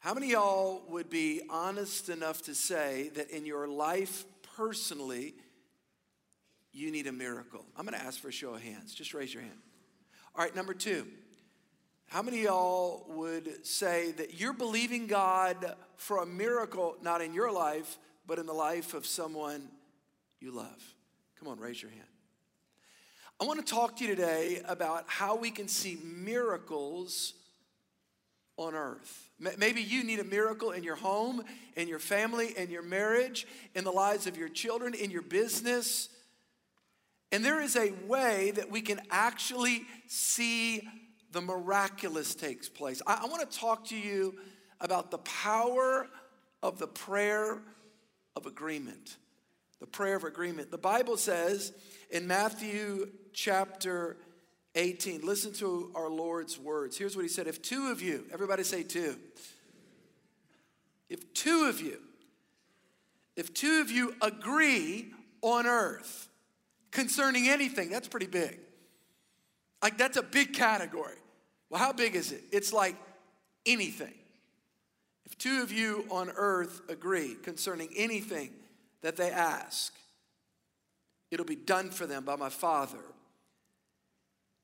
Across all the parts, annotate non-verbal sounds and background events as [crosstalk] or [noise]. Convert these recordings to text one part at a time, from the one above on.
How many y'all would be honest enough to say that in your life personally, you need a miracle? I'm going to ask for a show of hands. Just raise your hand. All right, number two. How many y'all would say that you're believing God for a miracle, not in your life, but in the life of someone you love? Come on, raise your hand. I want to talk to you today about how we can see miracles on earth. Maybe you need a miracle in your home, in your family, in your marriage, in the lives of your children, in your business. And there is a way that we can actually see the miraculous takes place. I, I want to talk to you about the power of the prayer of agreement. The prayer of agreement. The Bible says in Matthew chapter 18. Listen to our Lord's words. Here's what he said If two of you, everybody say two. If two of you, if two of you agree on earth concerning anything, that's pretty big. Like, that's a big category. Well, how big is it? It's like anything. If two of you on earth agree concerning anything that they ask, it'll be done for them by my Father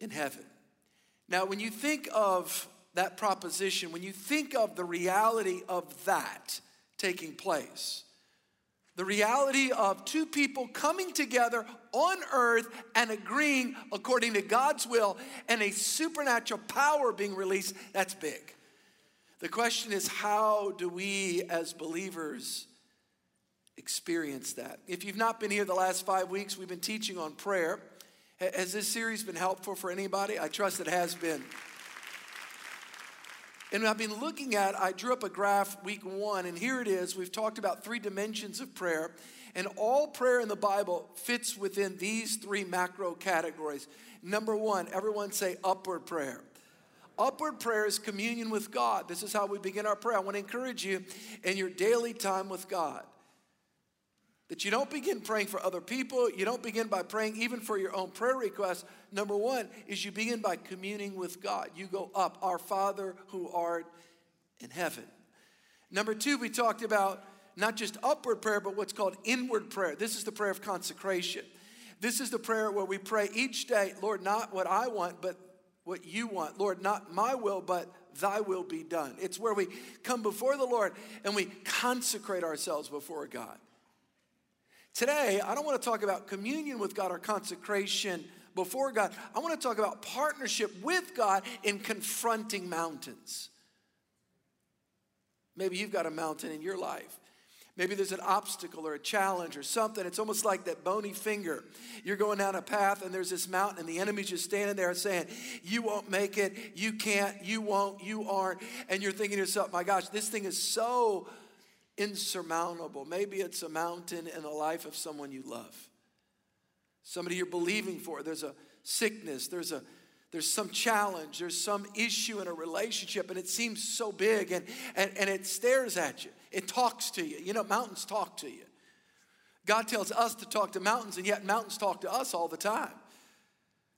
in heaven. Now, when you think of that proposition, when you think of the reality of that taking place, the reality of two people coming together on earth and agreeing according to God's will and a supernatural power being released, that's big. The question is, how do we as believers experience that? If you've not been here the last five weeks, we've been teaching on prayer. Has this series been helpful for anybody? I trust it has been. And I've been looking at, I drew up a graph week one, and here it is. We've talked about three dimensions of prayer, and all prayer in the Bible fits within these three macro categories. Number one, everyone say upward prayer. Upward prayer is communion with God. This is how we begin our prayer. I want to encourage you in your daily time with God that you don't begin praying for other people. You don't begin by praying even for your own prayer requests. Number one is you begin by communing with God. You go up, Our Father who art in heaven. Number two, we talked about not just upward prayer, but what's called inward prayer. This is the prayer of consecration. This is the prayer where we pray each day, Lord, not what I want, but what you want. Lord, not my will, but thy will be done. It's where we come before the Lord and we consecrate ourselves before God. Today, I don't want to talk about communion with God or consecration before God. I want to talk about partnership with God in confronting mountains. Maybe you've got a mountain in your life. Maybe there's an obstacle or a challenge or something. It's almost like that bony finger. You're going down a path and there's this mountain, and the enemy's just standing there saying, You won't make it. You can't. You won't. You aren't. And you're thinking to yourself, My gosh, this thing is so insurmountable. Maybe it's a mountain in the life of someone you love. Somebody you're believing for. There's a sickness, there's a there's some challenge, there's some issue in a relationship, and it seems so big and, and, and it stares at you. It talks to you. You know, mountains talk to you. God tells us to talk to mountains, and yet mountains talk to us all the time.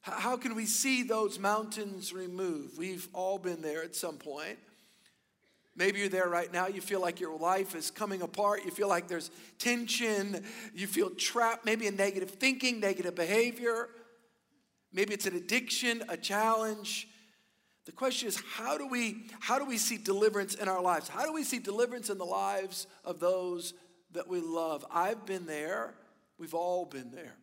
How can we see those mountains removed? We've all been there at some point. Maybe you're there right now. You feel like your life is coming apart. You feel like there's tension. You feel trapped, maybe in negative thinking, negative behavior. Maybe it's an addiction, a challenge. The question is how do we how do we see deliverance in our lives? How do we see deliverance in the lives of those that we love? I've been there. We've all been there.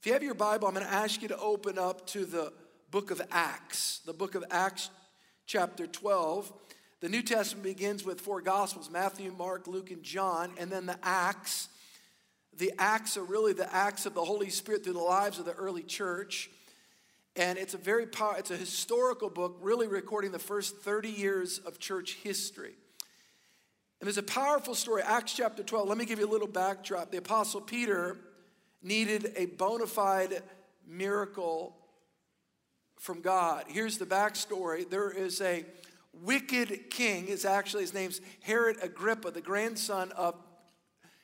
If you have your Bible, I'm going to ask you to open up to the book of Acts, the book of Acts chapter 12. The New Testament begins with four Gospels Matthew, Mark, Luke, and John, and then the Acts. The Acts are really the acts of the Holy Spirit through the lives of the early church. And it's a very powerful, it's a historical book, really recording the first 30 years of church history. And there's a powerful story, Acts chapter 12. Let me give you a little backdrop. The Apostle Peter needed a bona fide miracle from God. Here's the backstory there is a wicked king is actually, his name's Herod Agrippa, the grandson of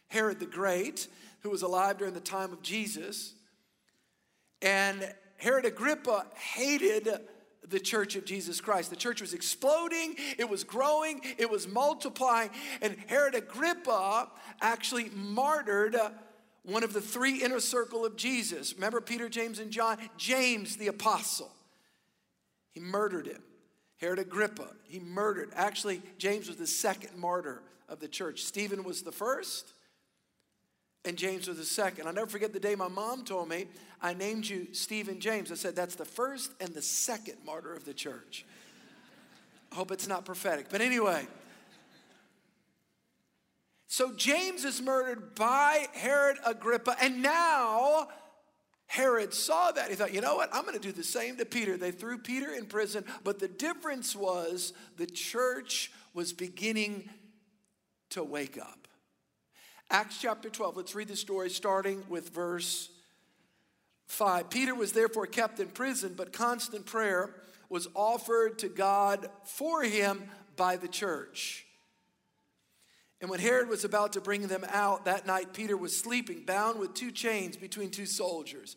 Herod the Great, who was alive during the time of Jesus. And Herod Agrippa hated the church of Jesus Christ. The church was exploding, it was growing, it was multiplying, and Herod Agrippa actually martyred one of the three inner circle of Jesus. Remember Peter, James, and John? James, the apostle. He murdered him. Herod Agrippa, he murdered. Actually, James was the second martyr of the church. Stephen was the first, and James was the second. I'll never forget the day my mom told me, I named you Stephen James. I said, that's the first and the second martyr of the church. I hope it's not prophetic. But anyway, so James is murdered by Herod Agrippa, and now Herod saw that. He thought, you know what? I'm going to do the same to Peter. They threw Peter in prison, but the difference was the church was beginning to wake up. Acts chapter 12, let's read the story starting with verse 5. Peter was therefore kept in prison, but constant prayer was offered to God for him by the church. And when Herod was about to bring them out that night, Peter was sleeping, bound with two chains between two soldiers.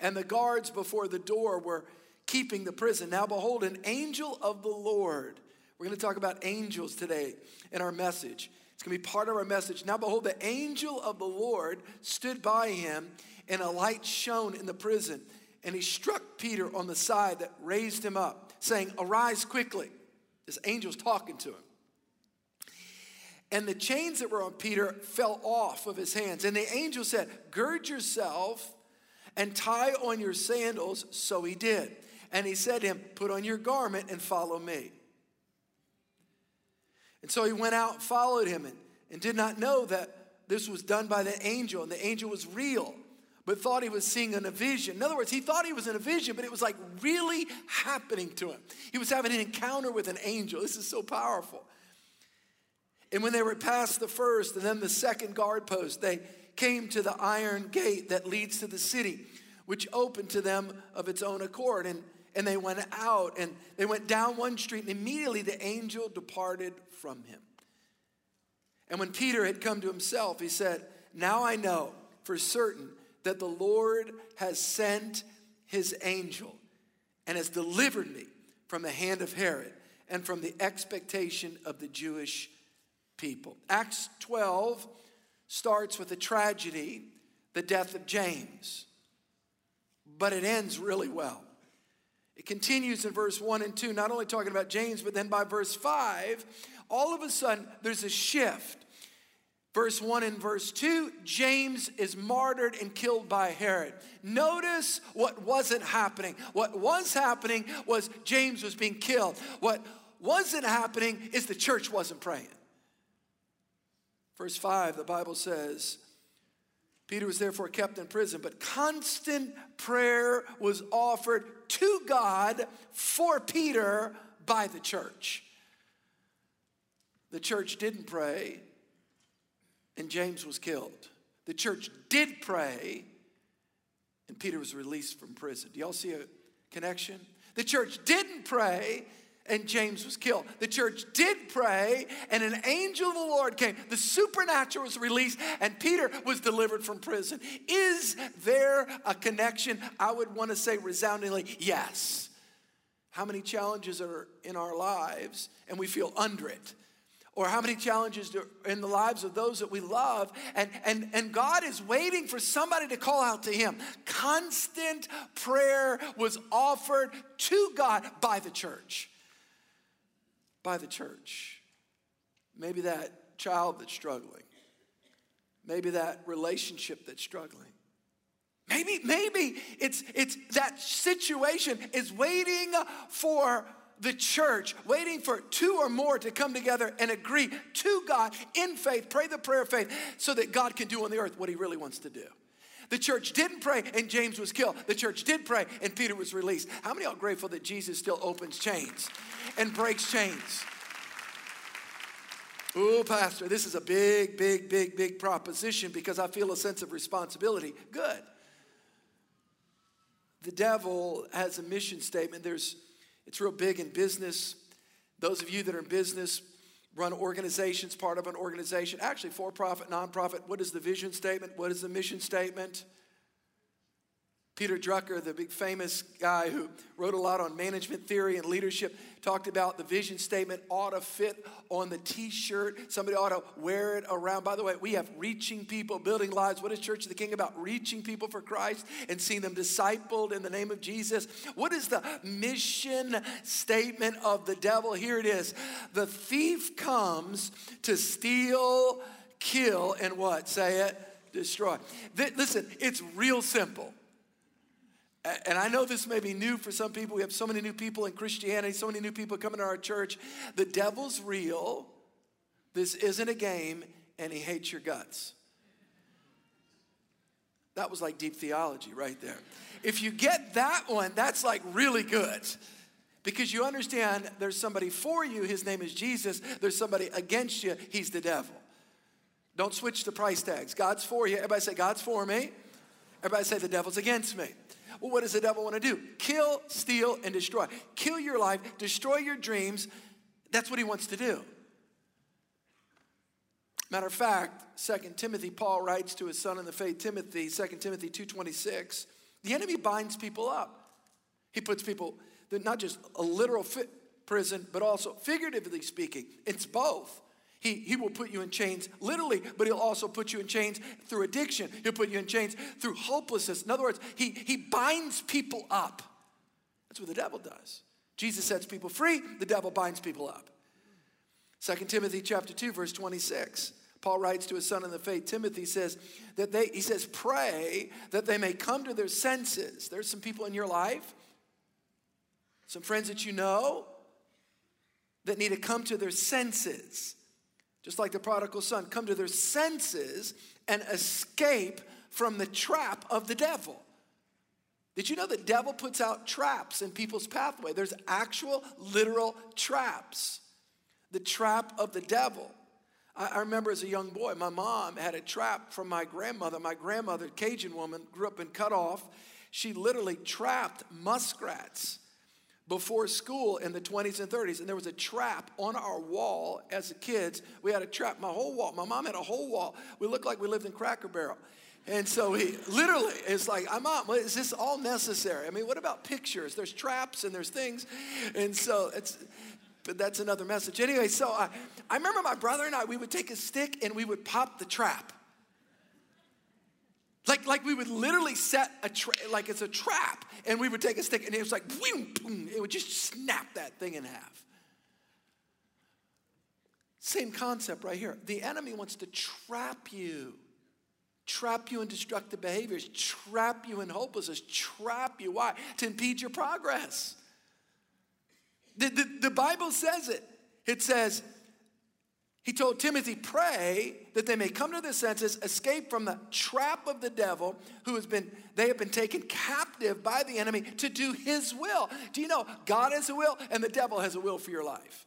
And the guards before the door were keeping the prison. Now, behold, an angel of the Lord. We're going to talk about angels today in our message. It's going to be part of our message. Now, behold, the angel of the Lord stood by him, and a light shone in the prison. And he struck Peter on the side that raised him up, saying, Arise quickly. This angel's talking to him. And the chains that were on Peter fell off of his hands. And the angel said, Gird yourself and tie on your sandals. So he did. And he said to him, Put on your garment and follow me. And so he went out followed him and, and did not know that this was done by the angel. And the angel was real, but thought he was seeing in a vision. In other words, he thought he was in a vision, but it was like really happening to him. He was having an encounter with an angel. This is so powerful. And when they were past the first and then the second guard post, they came to the iron gate that leads to the city, which opened to them of its own accord. And, and they went out and they went down one street, and immediately the angel departed from him. And when Peter had come to himself, he said, Now I know for certain that the Lord has sent his angel and has delivered me from the hand of Herod and from the expectation of the Jewish people. Acts 12 starts with a tragedy, the death of James, but it ends really well. It continues in verse 1 and 2, not only talking about James, but then by verse 5, all of a sudden there's a shift. Verse 1 and verse 2, James is martyred and killed by Herod. Notice what wasn't happening. What was happening was James was being killed. What wasn't happening is the church wasn't praying. Verse 5, the Bible says, Peter was therefore kept in prison, but constant prayer was offered to God for Peter by the church. The church didn't pray, and James was killed. The church did pray, and Peter was released from prison. Do y'all see a connection? The church didn't pray, and James was killed. The church did pray, and an angel of the Lord came. The supernatural was released, and Peter was delivered from prison. Is there a connection? I would want to say resoundingly, yes. How many challenges are in our lives, and we feel under it? Or how many challenges are in the lives of those that we love, and, and, and God is waiting for somebody to call out to Him. Constant prayer was offered to God by the church by the church. Maybe that child that's struggling. Maybe that relationship that's struggling. Maybe, maybe it's, it's that situation is waiting for the church, waiting for two or more to come together and agree to God in faith, pray the prayer of faith, so that God can do on the earth what he really wants to do. The church didn't pray and James was killed. The church did pray and Peter was released. How many are grateful that Jesus still opens chains and breaks chains? Oh, Pastor, this is a big, big, big, big proposition because I feel a sense of responsibility. Good. The devil has a mission statement. There's, it's real big in business. Those of you that are in business, run organizations, part of an organization, actually for profit, nonprofit. What is the vision statement? What is the mission statement? Peter Drucker, the big famous guy who wrote a lot on management theory and leadership, talked about the vision statement ought to fit on the t shirt. Somebody ought to wear it around. By the way, we have reaching people, building lives. What is Church of the King about? Reaching people for Christ and seeing them discipled in the name of Jesus. What is the mission statement of the devil? Here it is The thief comes to steal, kill, and what? Say it, destroy. Th- listen, it's real simple. And I know this may be new for some people. We have so many new people in Christianity, so many new people coming to our church. The devil's real. This isn't a game, and he hates your guts. That was like deep theology right there. If you get that one, that's like really good. Because you understand there's somebody for you, his name is Jesus. There's somebody against you, he's the devil. Don't switch the price tags. God's for you. Everybody say, God's for me. Everybody say, the devil's against me. Well, what does the devil want to do? Kill, steal, and destroy. Kill your life, destroy your dreams. That's what he wants to do. Matter of fact, Second Timothy, Paul writes to his son in the faith, Timothy, 2 Timothy 2.26, the enemy binds people up. He puts people, not just a literal prison, but also figuratively speaking, it's both. He, he will put you in chains literally, but he'll also put you in chains through addiction. He'll put you in chains through hopelessness. In other words, he, he binds people up. That's what the devil does. Jesus sets people free, the devil binds people up. 2 Timothy chapter 2, verse 26. Paul writes to his son in the faith, Timothy says that they, he says, pray that they may come to their senses. There's some people in your life, some friends that you know, that need to come to their senses just like the prodigal son, come to their senses and escape from the trap of the devil. Did you know the devil puts out traps in people's pathway? There's actual, literal traps. The trap of the devil. I, remember as a young boy, my mom had a trap from my grandmother. My grandmother, Cajun woman, grew up in Cut Off. She literally trapped muskrats before school in the 20s and 30s, and there was a trap on our wall as a kids. We had a trap, my whole wall. My mom had a whole wall. We looked like we lived in Cracker Barrel. And so he literally, it's like, I'm mom, is this all necessary? I mean, what about pictures? There's traps and there's things. And so it's, but that's another message. Anyway, so I, I remember my brother and I, we would take a stick and we would pop the trap. Like, like we would literally set a tra- like it's a trap, and we would take a stick, and it was like boom, it would just snap that thing in half. Same concept right here. The enemy wants to trap you, trap you in destructive behaviors, trap you in hopelessness, trap you. Why? To impede your progress. The, the, the Bible says it. It says, he told Timothy, pray that they may come to their senses, escape from the trap of the devil, who has been, they have been taken captive by the enemy to do his will. Do you know God has a will and the devil has a will for your life?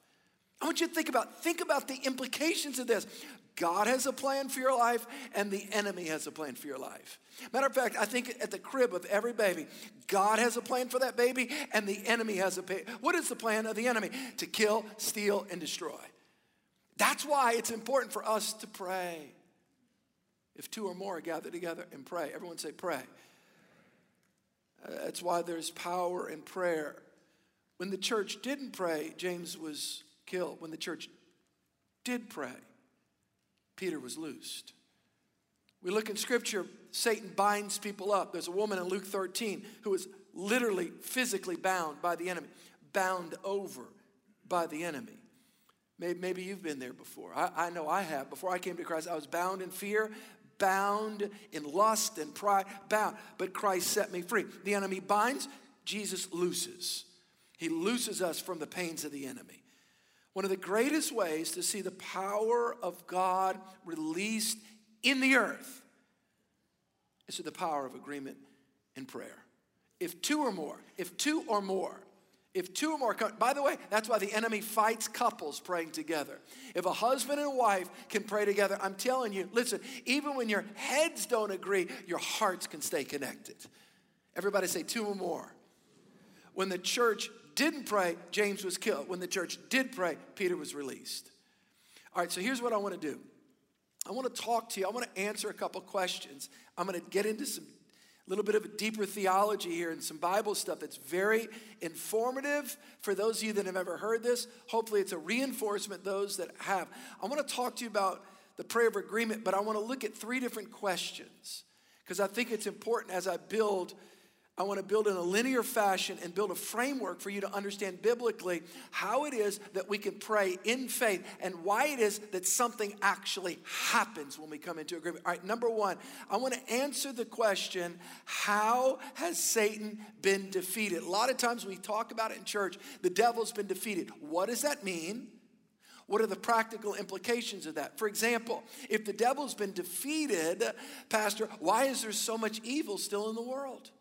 I want you to think about, think about the implications of this. God has a plan for your life, and the enemy has a plan for your life. Matter of fact, I think at the crib of every baby, God has a plan for that baby, and the enemy has a plan. What is the plan of the enemy? To kill, steal, and destroy. That's why it's important for us to pray. If two or more gather together and pray, everyone say, pray. That's why there's power in prayer. When the church didn't pray, James was killed. When the church did pray, Peter was loosed. We look in scripture, Satan binds people up. There's a woman in Luke 13 who was literally physically bound by the enemy, bound over by the enemy. Maybe, you've been there before. I, I know I have. Before I came to Christ, I was bound in fear, bound in lust and pride, bound. But Christ set me free. The enemy binds, Jesus looses. He looses us from the pains of the enemy. One of the greatest ways to see the power of God released in the earth is through the power of agreement in prayer. If two or more, if two or more if two or more by the way, that's why the enemy fights couples praying together. If a husband and wife can pray together, I'm telling you, listen, even when your heads don't agree, your hearts can stay connected. Everybody say two or more. When the church didn't pray, James was killed. When the church did pray, Peter was released. All right, so here's what I want to do. I want to talk to you. I want to answer a couple questions. I'm going to get into some A little bit of a deeper theology here and some Bible stuff that's very informative for those of you that have ever heard this. Hopefully, it's a reinforcement those that have. I want to talk to you about the prayer of agreement, but I want to look at three different questions because I think it's important as I build I want to build in a linear fashion and build a framework for you to understand biblically how it is that we can pray in faith and why it is that something actually happens when we come into agreement. All right, number one, I want to answer the question how has Satan been defeated? A lot of times we talk about it in church, the devil's been defeated. What does that mean? What are the practical implications of that? For example, if the devil's been defeated, Pastor, why is there so much evil still in the world?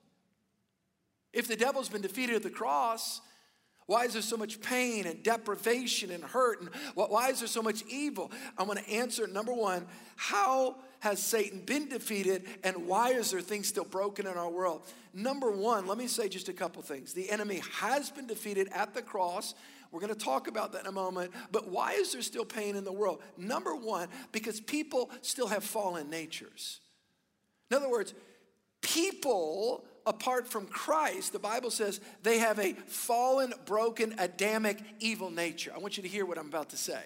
If the devil's been defeated at the cross, why is there so much pain and deprivation and hurt? And why is there so much evil? I'm going to answer number one how has Satan been defeated and why is there things still broken in our world? Number one, let me say just a couple things. The enemy has been defeated at the cross. We're going to talk about that in a moment. But why is there still pain in the world? Number one, because people still have fallen natures. In other words, people apart from Christ, the Bible says they have a fallen, broken, Adamic, evil nature. I want you to hear what I'm about to say.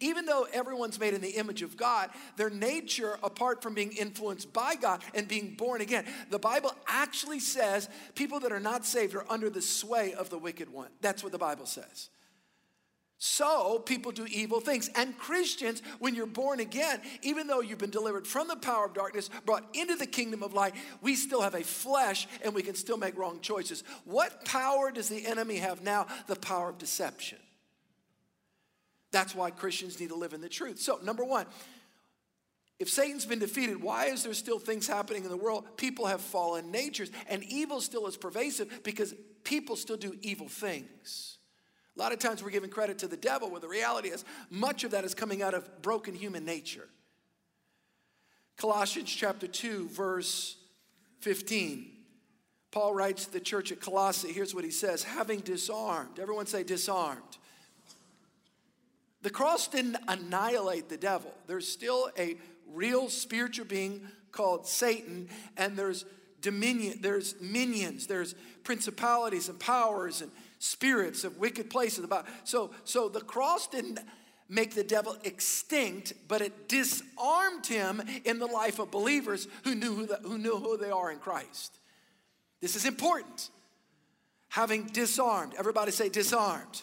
Even though everyone's made in the image of God, their nature, apart from being influenced by God and being born again, the Bible actually says people that are not saved are under the sway of the wicked one. That's what the Bible says. So people do evil things. And Christians, when you're born again, even though you've been delivered from the power of darkness, brought into the kingdom of light, we still have a flesh and we can still make wrong choices. What power does the enemy have now? The power of deception. That's why Christians need to live in the truth. So, number one, if Satan's been defeated, why is there still things happening in the world? People have fallen natures, and evil still is pervasive because people still do evil things. A lot of times we're giving credit to the devil, where the reality is much of that is coming out of broken human nature. Colossians chapter 2, verse 15. Paul writes to the church at Colossae, here's what he says having disarmed, everyone say disarmed. The cross didn't annihilate the devil. There's still a real spiritual being called Satan, and there's dominion, there's minions, there's principalities and powers and spirits of wicked places. About so so the cross didn't make the devil extinct, but it disarmed him in the life of believers who knew who, the, who knew who they are in Christ. This is important. Having disarmed, everybody say disarmed.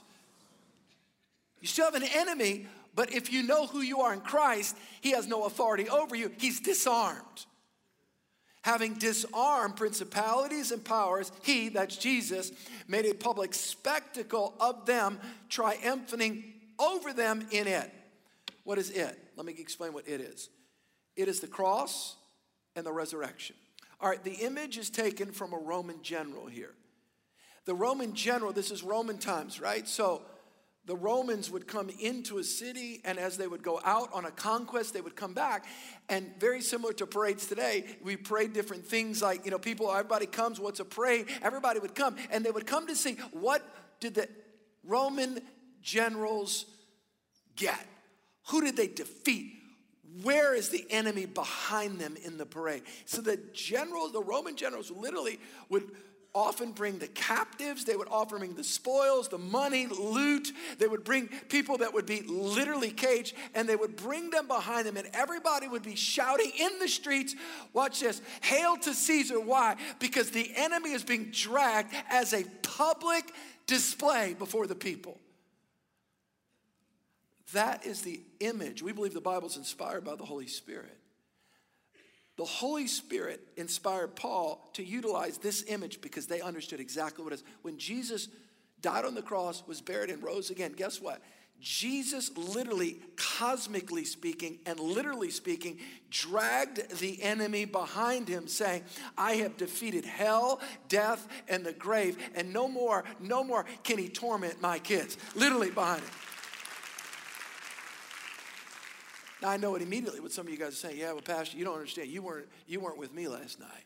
You still have an enemy, but if you know who you are in Christ, he has no authority over you. He's disarmed having disarmed principalities and powers, he, that's Jesus, made a public spectacle of them, triumphing over them in it. What is it? Let me explain what it is. It is the cross and the resurrection. All right, the image is taken from a Roman general here. The Roman general, this is Roman times, right? So the Romans would come into a city, and as they would go out on a conquest, they would come back. And very similar to parades today, we parade different things like, you know, people, everybody comes, what's a parade? Everybody would come, and they would come to see what did the Roman generals get? Who did they defeat? Where is the enemy behind them in the parade? So the generals, the Roman generals, literally would often bring the captives, they would often bring the spoils, the money, loot. They would bring people that would be literally caged, and they would bring them behind them, and everybody would be shouting in the streets, watch this, hail to Caesar. Why? Because the enemy is being dragged as a public display before the people. That is the image. We believe the Bible is inspired by the Holy Spirit. The Holy Spirit inspired Paul to utilize this image because they understood exactly what it is. When Jesus died on the cross, was buried, and rose again, guess what? Jesus literally, cosmically speaking, and literally speaking, dragged the enemy behind him, saying, I have defeated hell, death, and the grave, and no more, no more can he torment my kids. Literally behind him. Now I know it immediately what some of you guys are saying. Yeah, well, Pastor, you don't understand. You weren't, you weren't with me last night.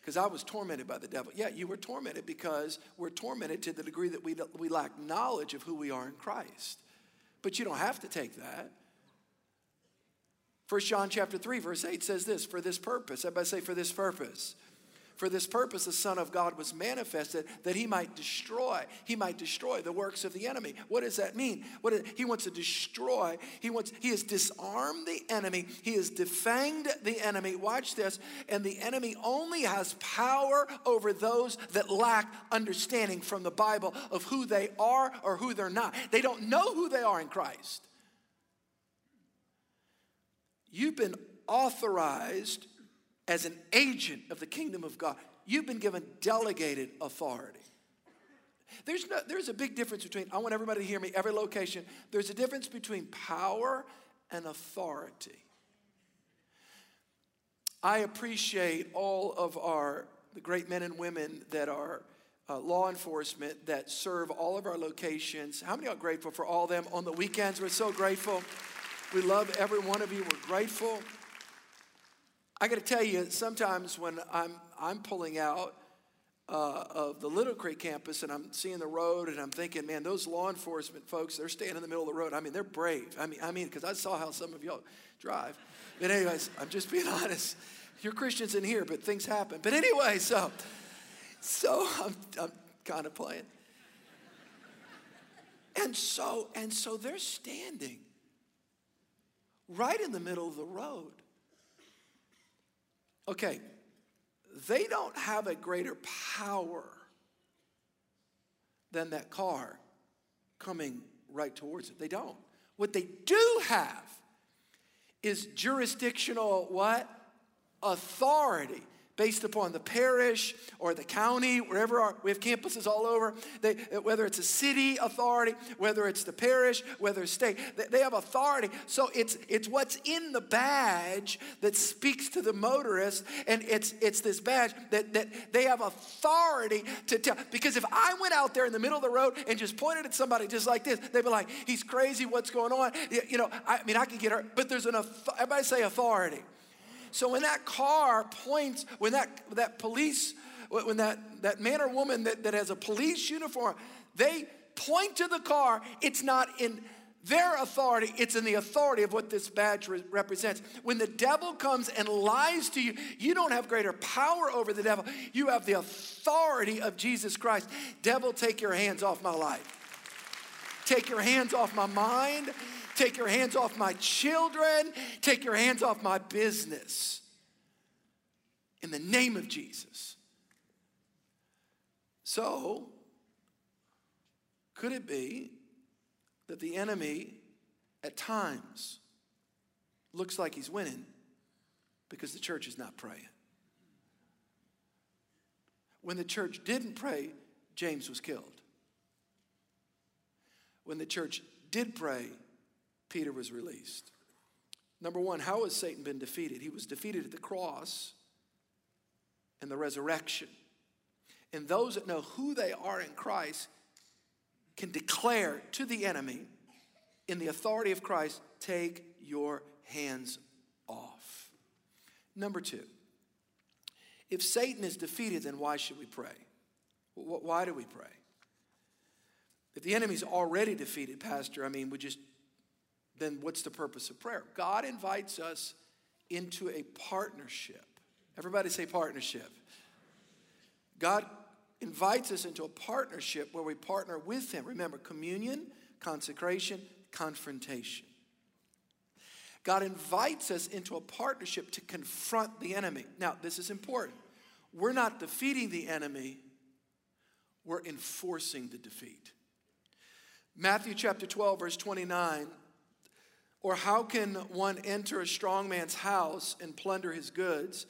Because I was tormented by the devil. Yeah, you were tormented because we're tormented to the degree that we, we lack knowledge of who we are in Christ. But you don't have to take that. First John chapter 3, verse 8 says this, for this purpose. Everybody say, for this purpose. For this purpose, the Son of God was manifested that he might destroy, he might destroy the works of the enemy. What does that mean? What is, he wants to destroy, he wants, he has disarmed the enemy, he has defanged the enemy. Watch this, and the enemy only has power over those that lack understanding from the Bible of who they are or who they're not. They don't know who they are in Christ. You've been authorized as an agent of the kingdom of God. You've been given delegated authority. There's, no, there's a big difference between, I want everybody to hear me, every location. There's a difference between power and authority. I appreciate all of our, the great men and women that are uh, law enforcement that serve all of our locations. How many are grateful for all of them? On the weekends, we're so grateful. We love every one of you. We're grateful. I got to tell you, sometimes when I'm, I'm pulling out uh, of the Little Creek campus and I'm seeing the road and I'm thinking, man, those law enforcement folks, they're staying in the middle of the road. I mean, they're brave. I mean, I mean, because I saw how some of y'all drive. But anyways, I'm just being [laughs] honest. You're Christians in here, but things happen. But anyway, so, so I'm, I'm kind of playing. And so, and so they're standing right in the middle of the road. Okay, they don't have a greater power than that car coming right towards it. They don't. What they do have is jurisdictional what? Authority based upon the parish or the county, wherever our, we have campuses all over, they, whether it's a city authority, whether it's the parish, whether it's state, they, they have authority. So it's, it's what's in the badge that speaks to the motorist, and it's, it's this badge that, that they have authority to tell. Because if I went out there in the middle of the road and just pointed at somebody just like this, they'd be like, he's crazy, what's going on? You know, I mean, I could get hurt, but there's an, everybody say authority. So when that car points, when that, that police, when that, that man or woman that, that has a police uniform, they point to the car, it's not in their authority, it's in the authority of what this badge re- represents. When the devil comes and lies to you, you don't have greater power over the devil. You have the authority of Jesus Christ. Devil, take your hands off my life. Take your hands off my mind. Take your hands off my children. Take your hands off my business. In the name of Jesus. So, could it be that the enemy at times looks like he's winning because the church is not praying? When the church didn't pray, James was killed. When the church did pray, Peter was released. Number one, how has Satan been defeated? He was defeated at the cross and the resurrection. And those that know who they are in Christ can declare to the enemy, in the authority of Christ, take your hands off. Number two, if Satan is defeated, then why should we pray? Why do we pray? If the enemy's already defeated, Pastor, I mean, we just then what's the purpose of prayer? God invites us into a partnership. Everybody say partnership. God invites us into a partnership where we partner with Him. Remember, communion, consecration, confrontation. God invites us into a partnership to confront the enemy. Now, this is important. We're not defeating the enemy, we're enforcing the defeat. Matthew chapter 12, verse 29 or how can one enter a strong man's house and plunder his goods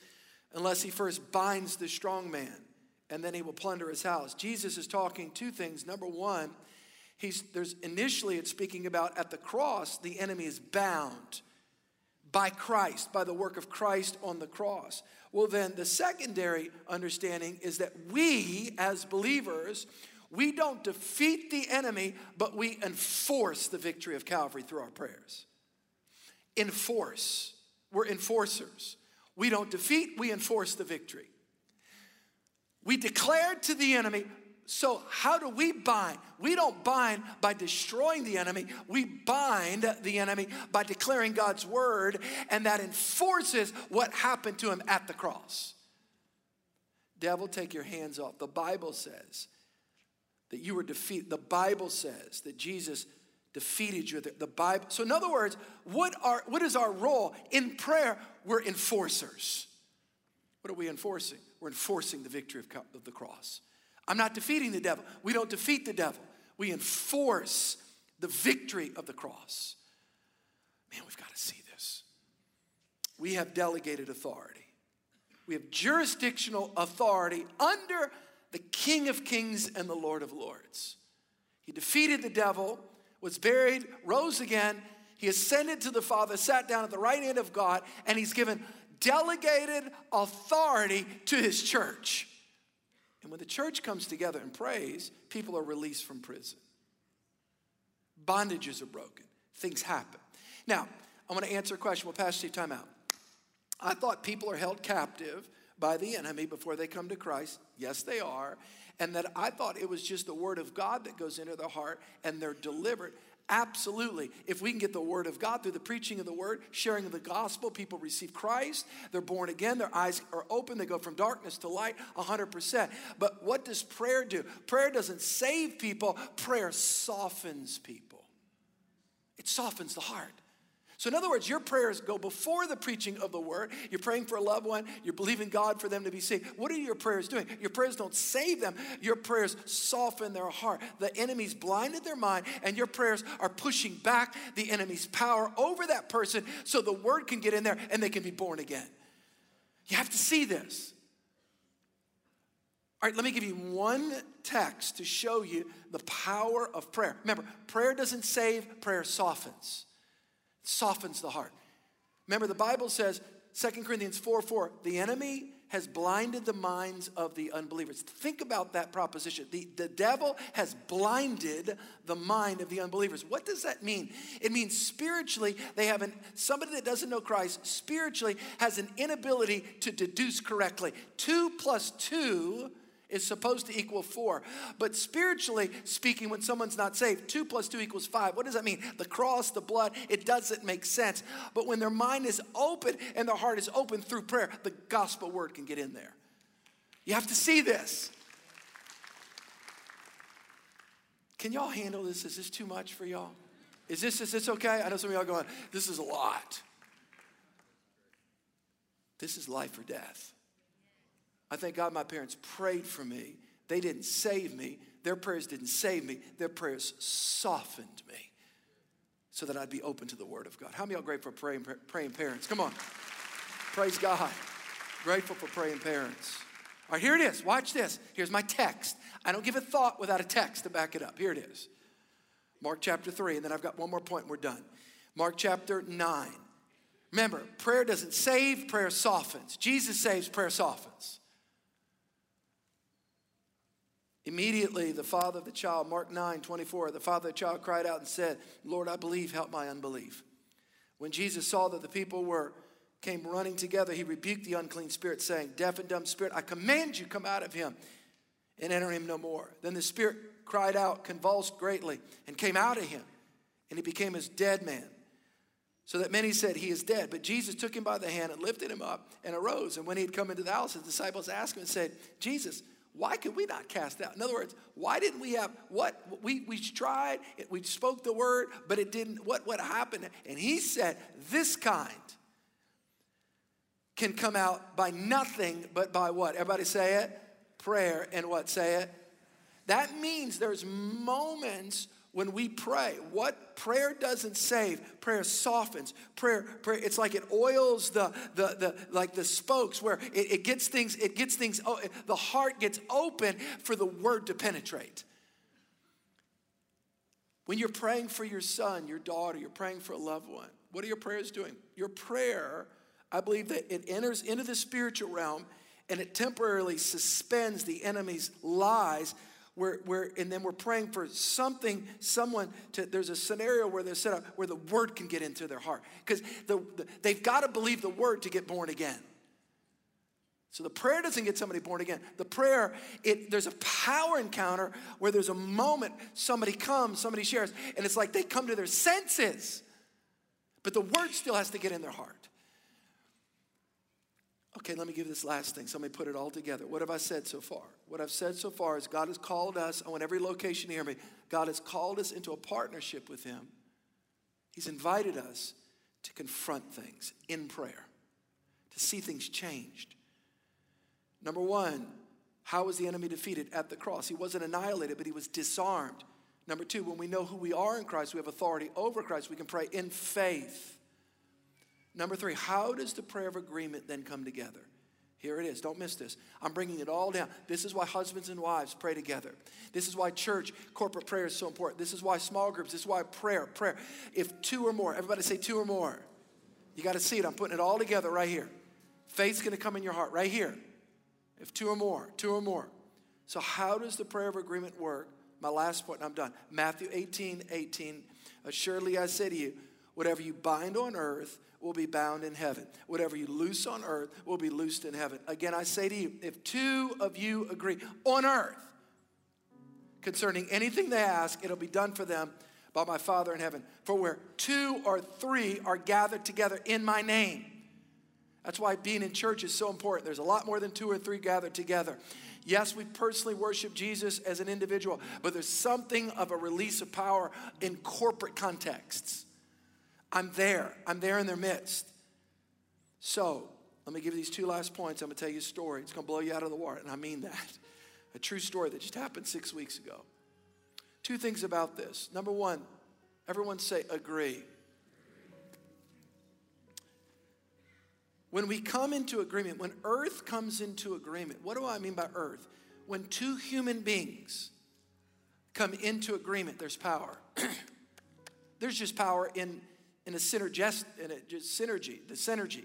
unless he first binds the strong man and then he will plunder his house? Jesus is talking two things. Number one, he's there's initially it's speaking about at the cross, the enemy is bound by Christ, by the work of Christ on the cross. Well, then the secondary understanding is that we as believers, we don't defeat the enemy, but we enforce the victory of Calvary through our prayers enforce. We're enforcers. We don't defeat, we enforce the victory. We declare to the enemy, so, how do we bind? We don't bind by destroying the enemy. We bind the enemy by declaring God's word, and that enforces what happened to him at the cross. Devil, take your hands off. The Bible says that you were defeated. The Bible says that Jesus defeated you. The Bible. So, in other words, what, are, what is our role? In prayer, we're enforcers. What are we enforcing? We're enforcing the victory of, of the cross. I'm not defeating the devil. We don't defeat the devil, we enforce the victory of the cross. Man, we've got to see this. We have delegated authority, we have jurisdictional authority under the King of Kings and the Lord of Lords. He defeated the devil, was buried, rose again. He ascended to the Father, sat down at the right hand of God, and he's given delegated authority to his church. And when the church comes together and prays, people are released from prison. Bondages are broken. Things happen. Now, I'm going to answer a question. We'll pass you time out. I thought people are held captive by the enemy before they come to Christ. Yes, they are. And that I thought it was just the word of God that goes into their heart and they're delivered. Absolutely. If we can get the word of God through the preaching of the word, sharing of the gospel, people receive Christ, they're born again, their eyes are open, they go from darkness to light 100%. But what does prayer do? Prayer doesn't save people, prayer softens people. It softens the heart. So, in other words, your prayers go before the preaching of the word. You're praying for a loved one, you're believing God for them to be saved. What are your prayers doing? Your prayers don't save them, your prayers soften their heart. The enemy's blinded their mind, and your prayers are pushing back the enemy's power over that person so the word can get in there and they can be born again. You have to see this. All right, let me give you one text to show you the power of prayer. Remember, prayer doesn't save, prayer softens softens the heart. Remember, the Bible says, 2 Corinthians 4 4, the enemy has blinded the minds of the unbelievers. Think about that proposition. The, the devil has blinded the mind of the unbelievers. What does that mean? It means spiritually, they have an, somebody that doesn't know Christ, spiritually has an inability to deduce correctly. Two plus two is supposed to equal four. But spiritually speaking, when someone's not saved, two plus two equals five. What does that mean? The cross, the blood, it doesn't make sense. But when their mind is open and their heart is open through prayer, the gospel word can get in there. You have to see this. Can y'all handle this? Is this too much for y'all? Is this, is this okay? I know some of y'all going, this is a lot. This is life or death. I thank God my parents prayed for me. They didn't save me. Their prayers didn't save me. Their prayers softened me so that I'd be open to the Word of God. How many y'all grateful for praying, praying parents? Come on. Praise God. Grateful for praying parents. All right, here it is. Watch this. Here's my text. I don't give a thought without a text to back it up. Here it is. Mark chapter 3, and then I've got one more point and we're done. Mark chapter 9. Remember, prayer doesn't save, prayer softens. Jesus saves, prayer softens. Immediately, the father of the child, Mark 9 24, the father of the child cried out and said, Lord, I believe, help my unbelief. When Jesus saw that the people were came running together, he rebuked the unclean spirit, saying, Deaf and dumb spirit, I command you, come out of him and enter him no more. Then the spirit cried out, convulsed greatly, and came out of him, and he became as dead man. So that many said, He is dead. But Jesus took him by the hand and lifted him up and arose. And when he had come into the house, his disciples asked him and said, Jesus, why could we not cast out? In other words, why didn't we have what we, we tried, we spoke the word, but it didn't, what, what happened? And he said, This kind can come out by nothing but by what? Everybody say it? Prayer and what? Say it? That means there's moments when we pray. What prayer doesn't save, prayer softens. Prayer, prayer, it's like it oils the, the, the like the spokes where it, it gets things, it gets things, oh, the heart gets open for the word to penetrate. When you're praying for your son, your daughter, you're praying for a loved one, what are your prayers doing? Your prayer, I believe that it enters into the spiritual realm and it temporarily suspends the enemy's lies where, where, and then we're praying for something, someone to, there's a scenario where they're set up where the word can get into their heart. Because the, the, they've got to believe the word to get born again. So the prayer doesn't get somebody born again. The prayer, it, there's a power encounter where there's a moment somebody comes, somebody shares, and it's like they come to their senses. But the word still has to get in their heart. Okay, let me give this last thing. So let me put it all together. What have I said so far? What I've said so far is God has called us, I want every location to hear me. God has called us into a partnership with Him. He's invited us to confront things in prayer, to see things changed. Number one, how was the enemy defeated? At the cross. He wasn't annihilated, but he was disarmed. Number two, when we know who we are in Christ, we have authority over Christ, we can pray in faith. Number three, how does the prayer of agreement then come together? Here it is. Don't miss this. I'm bringing it all down. This is why husbands and wives pray together. This is why church corporate prayer is so important. This is why small groups. This is why prayer, prayer. If two or more, everybody say two or more. You got to see it. I'm putting it all together right here. Faith's going to come in your heart right here. If two or more, two or more. So, how does the prayer of agreement work? My last point, and I'm done. Matthew 18, 18. Assuredly, I say to you, whatever you bind on earth will be bound in heaven. Whatever you loose on earth will be loosed in heaven. Again, I say to you, if two of you agree on earth concerning anything they ask, it'll be done for them by my Father in heaven. For where two or three are gathered together in my name, that's why being in church is so important. There's a lot more than two or three gathered together. Yes, we personally worship Jesus as an individual, but there's something of a release of power in corporate contexts. I'm there, I'm there in their midst. So, let me give you these two last points. I'm gonna tell you a story. It's gonna blow you out of the water, and I mean that. [laughs] A true story that just happened six weeks ago. Two things about this. Number one, everyone say agree. When we come into agreement, when earth comes into agreement, what do I mean by earth? When two human beings come into agreement, there's power. [clears throat] there's just power in, in a synergist, in a synergy, the synergy.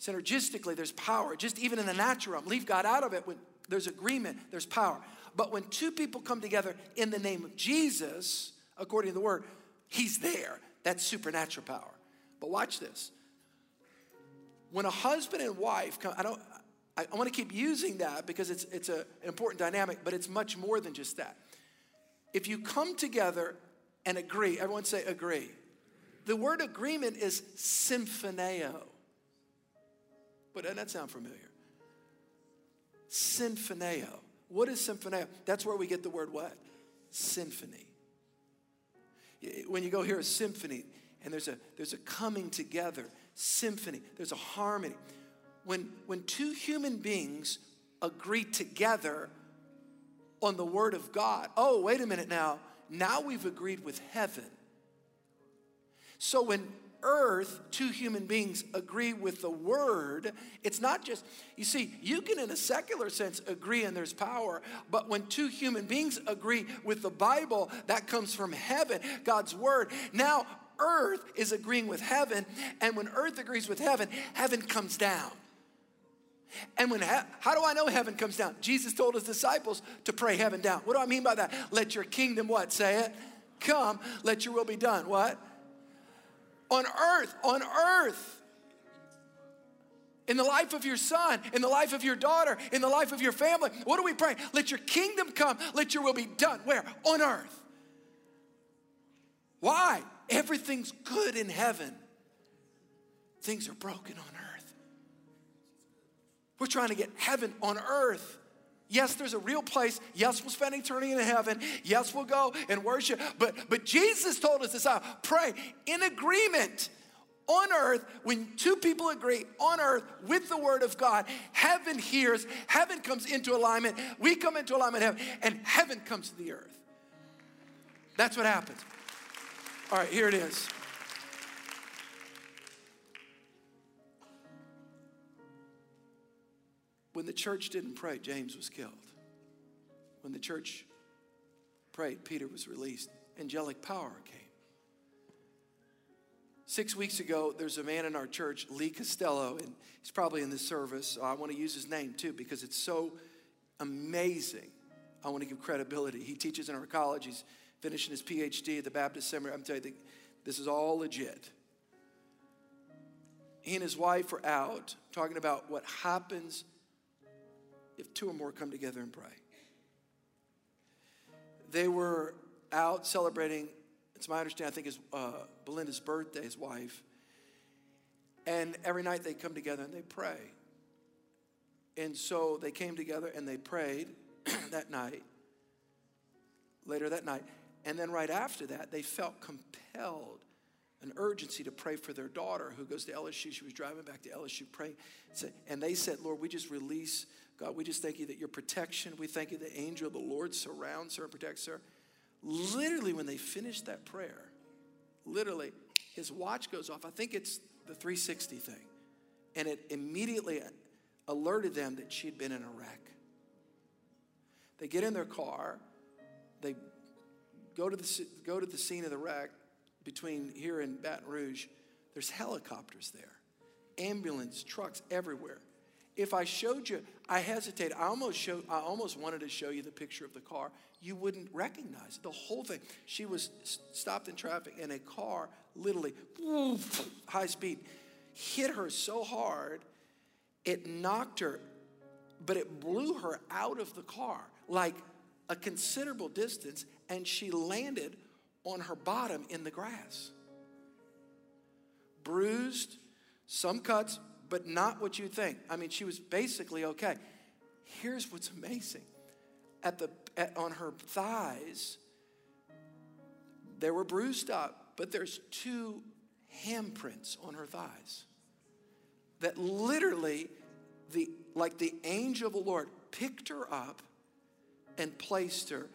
Synergistically, there's power. Just even in the natural realm, leave God out of it. When there's agreement, there's power. But when two people come together in the name of Jesus, according to the word, He's there. That's supernatural power. But watch this when a husband and wife come, I don't, I, I want to keep using that because it's, it's a, an important dynamic, but it's much more than just that. If you come together and agree, everyone say agree. The word agreement is symphoneo. But doesn't that sound familiar? Symphoneo. What is symphoneo? That's where we get the word what? Symphony. When you go hear a symphony and there's a, there's a coming together, symphony, there's a harmony. When, when two human beings agree together on the Word of God, oh, wait a minute now, now we've agreed with heaven. So when earth, two human beings agree with the word, it's not just, you see, you can in a secular sense agree and there's power, but when two human beings agree with the Bible, that comes from heaven, God's word. Now earth is agreeing with heaven, and when earth agrees with heaven, heaven comes down. And when how do I know heaven comes down? Jesus told his disciples to pray heaven down. What do I mean by that? Let your kingdom what? Say it. Come, let your will be done. What? On earth, on earth. In the life of your son, in the life of your daughter, in the life of your family. What do we pray? Let your kingdom come, let your will be done. Where? On earth. Why? Everything's good in heaven. Things are broken on earth. We're trying to get heaven on earth. Yes, there's a real place. Yes, we'll spend eternity in heaven. Yes, we'll go and worship. But, but Jesus told us this out pray in agreement on earth, when two people agree on earth with the word of God, heaven hears, heaven comes into alignment, we come into alignment heaven, and heaven comes to the earth. That's what happens. All right, here it is. When the church didn't pray, James was killed. When the church prayed, Peter was released. Angelic power came. Six weeks ago, there's a man in our church, Lee Costello, and he's probably in this service. I want to use his name too because it's so amazing. I want to give credibility. He teaches in our college. He's finishing his PhD at the Baptist Seminary. I'm telling you, this is all legit. He and his wife are out talking about what happens if two or more come together and pray. They were out celebrating, it's my understanding, I think it's uh, Belinda's birthday, his wife. And every night they come together and they pray. And so they came together and they prayed [clears throat] that night, later that night. And then right after that, they felt compelled, an urgency to pray for their daughter who goes to LSU. She was driving back to LSU praying. And they said, Lord, we just release, God, we just thank you that your protection, we thank you the angel of the Lord surrounds her and protects her. Literally, when they finished that prayer, literally, his watch goes off. I think it's the 360 thing. And it immediately alerted them that she'd been in a wreck. They get in their car, they go to the, go to the scene of the wreck between here and Baton Rouge. There's helicopters there, ambulance, trucks everywhere. If I showed you, I hesitate. I almost showed, I almost wanted to show you the picture of the car. You wouldn't recognize it. The whole thing. She was stopped in traffic, and a car literally, high speed, hit her so hard, it knocked her, but it blew her out of the car like a considerable distance, and she landed on her bottom in the grass. Bruised, some cuts, but not what you think. I mean, she was basically okay. Here's what's amazing at the, at, on her thighs, they were bruised up, but there's two handprints on her thighs that literally, the, like the angel of the Lord, picked her up and placed her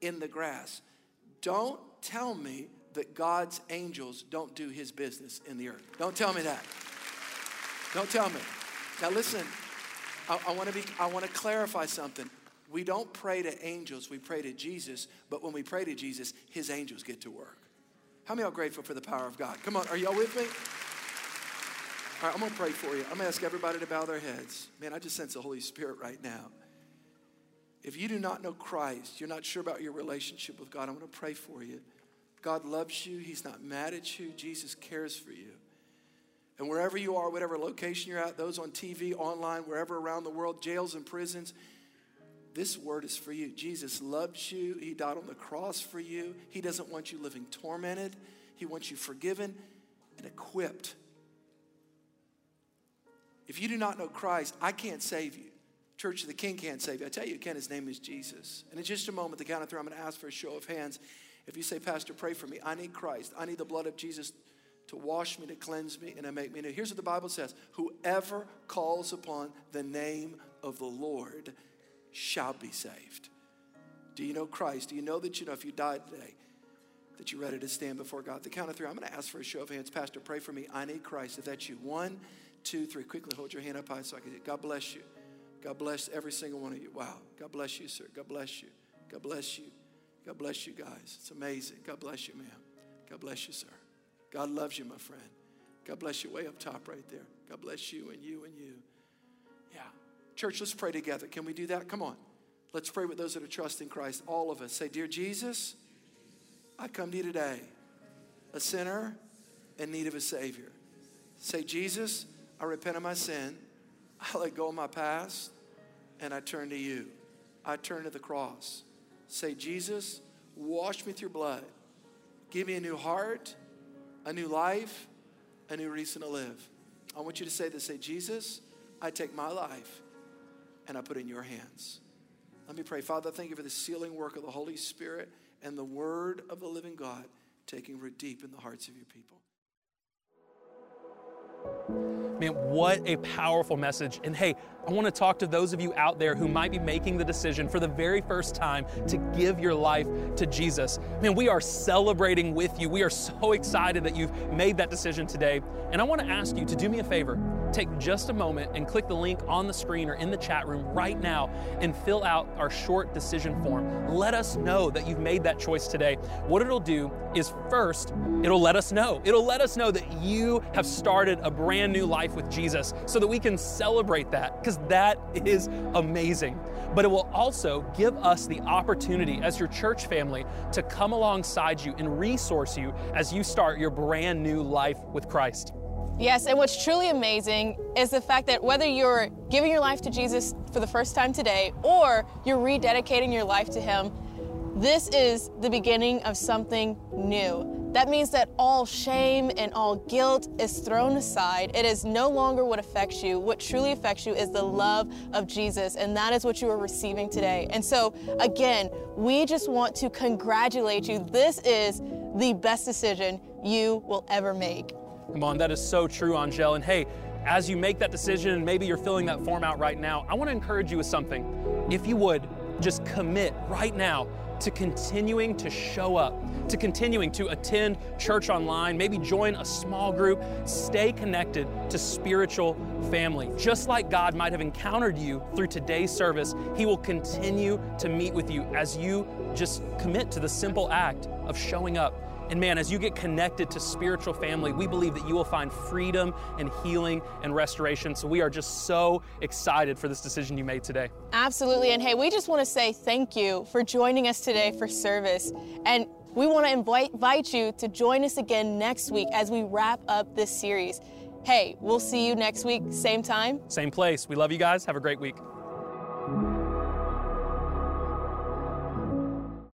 in the grass. Don't tell me that God's angels don't do his business in the earth. Don't tell me that. Don't tell me. Now listen, I, I want to be I want to clarify something. We don't pray to angels, we pray to Jesus, but when we pray to Jesus, his angels get to work. How many are grateful for the power of God? Come on, are y'all with me? All right, I'm gonna pray for you. I'm gonna ask everybody to bow their heads. Man, I just sense the Holy Spirit right now. If you do not know Christ, you're not sure about your relationship with God, I'm gonna pray for you. God loves you, He's not mad at you, Jesus cares for you. And wherever you are, whatever location you're at, those on TV, online, wherever around the world, jails and prisons, this word is for you. Jesus loves you. He died on the cross for you. He doesn't want you living tormented, He wants you forgiven and equipped. If you do not know Christ, I can't save you. Church of the King can't save you. I tell you again, his name is Jesus. And in just a moment, the count of three, I'm going to ask for a show of hands. If you say, Pastor, pray for me, I need Christ. I need the blood of Jesus to wash me, to cleanse me, and to make me new. Here's what the Bible says Whoever calls upon the name of the Lord shall be saved. Do you know Christ? Do you know that you know if you died today, that you're ready to stand before God? The count of three, I'm going to ask for a show of hands. Pastor, pray for me. I need Christ. If that's you, one, two, three. Quickly hold your hand up high so I can. God bless you. God bless every single one of you. Wow. God bless you, sir. God bless you. God bless you. God bless you, guys. It's amazing. God bless you, ma'am. God bless you, sir. God loves you, my friend. God bless you way up top right there. God bless you and you and you. Yeah. Church, let's pray together. Can we do that? Come on. Let's pray with those that are trusting Christ. All of us. Say, Dear Jesus, I come to you today, a sinner in need of a Savior. Say, Jesus, I repent of my sin. I let go of my past and I turn to you. I turn to the cross. Say, Jesus, wash me your blood. Give me a new heart a new life, a new reason to live. I want you to say this say, Jesus, I take my life and I put it in your hands. Let me pray. Father, thank you for the sealing work of the Holy Spirit and the word of the living God taking root deep in the hearts of your people. Man, what a powerful message. And hey, I want to talk to those of you out there who might be making the decision for the very first time to give your life to Jesus. Man, we are celebrating with you. We are so excited that you've made that decision today. And I want to ask you to do me a favor. Take just a moment and click the link on the screen or in the chat room right now and fill out our short decision form. Let us know that you've made that choice today. What it'll do is first, it'll let us know. It'll let us know that you have started a brand new life with Jesus so that we can celebrate that because that is amazing. But it will also give us the opportunity as your church family to come alongside you and resource you as you start your brand new life with Christ. Yes, and what's truly amazing is the fact that whether you're giving your life to Jesus for the first time today or you're rededicating your life to Him, this is the beginning of something new. That means that all shame and all guilt is thrown aside. It is no longer what affects you. What truly affects you is the love of Jesus, and that is what you are receiving today. And so, again, we just want to congratulate you. This is the best decision you will ever make. Come on, that is so true, Angel. And hey, as you make that decision, and maybe you're filling that form out right now, I want to encourage you with something. If you would, just commit right now to continuing to show up, to continuing to attend church online, maybe join a small group, stay connected to spiritual family. Just like God might have encountered you through today's service, He will continue to meet with you as you just commit to the simple act of showing up and man, as you get connected to spiritual family, we believe that you will find freedom and healing and restoration. So we are just so excited for this decision you made today. Absolutely. And hey, we just want to say thank you for joining us today for service. And we want to invite, invite you to join us again next week as we wrap up this series. Hey, we'll see you next week, same time, same place. We love you guys. Have a great week.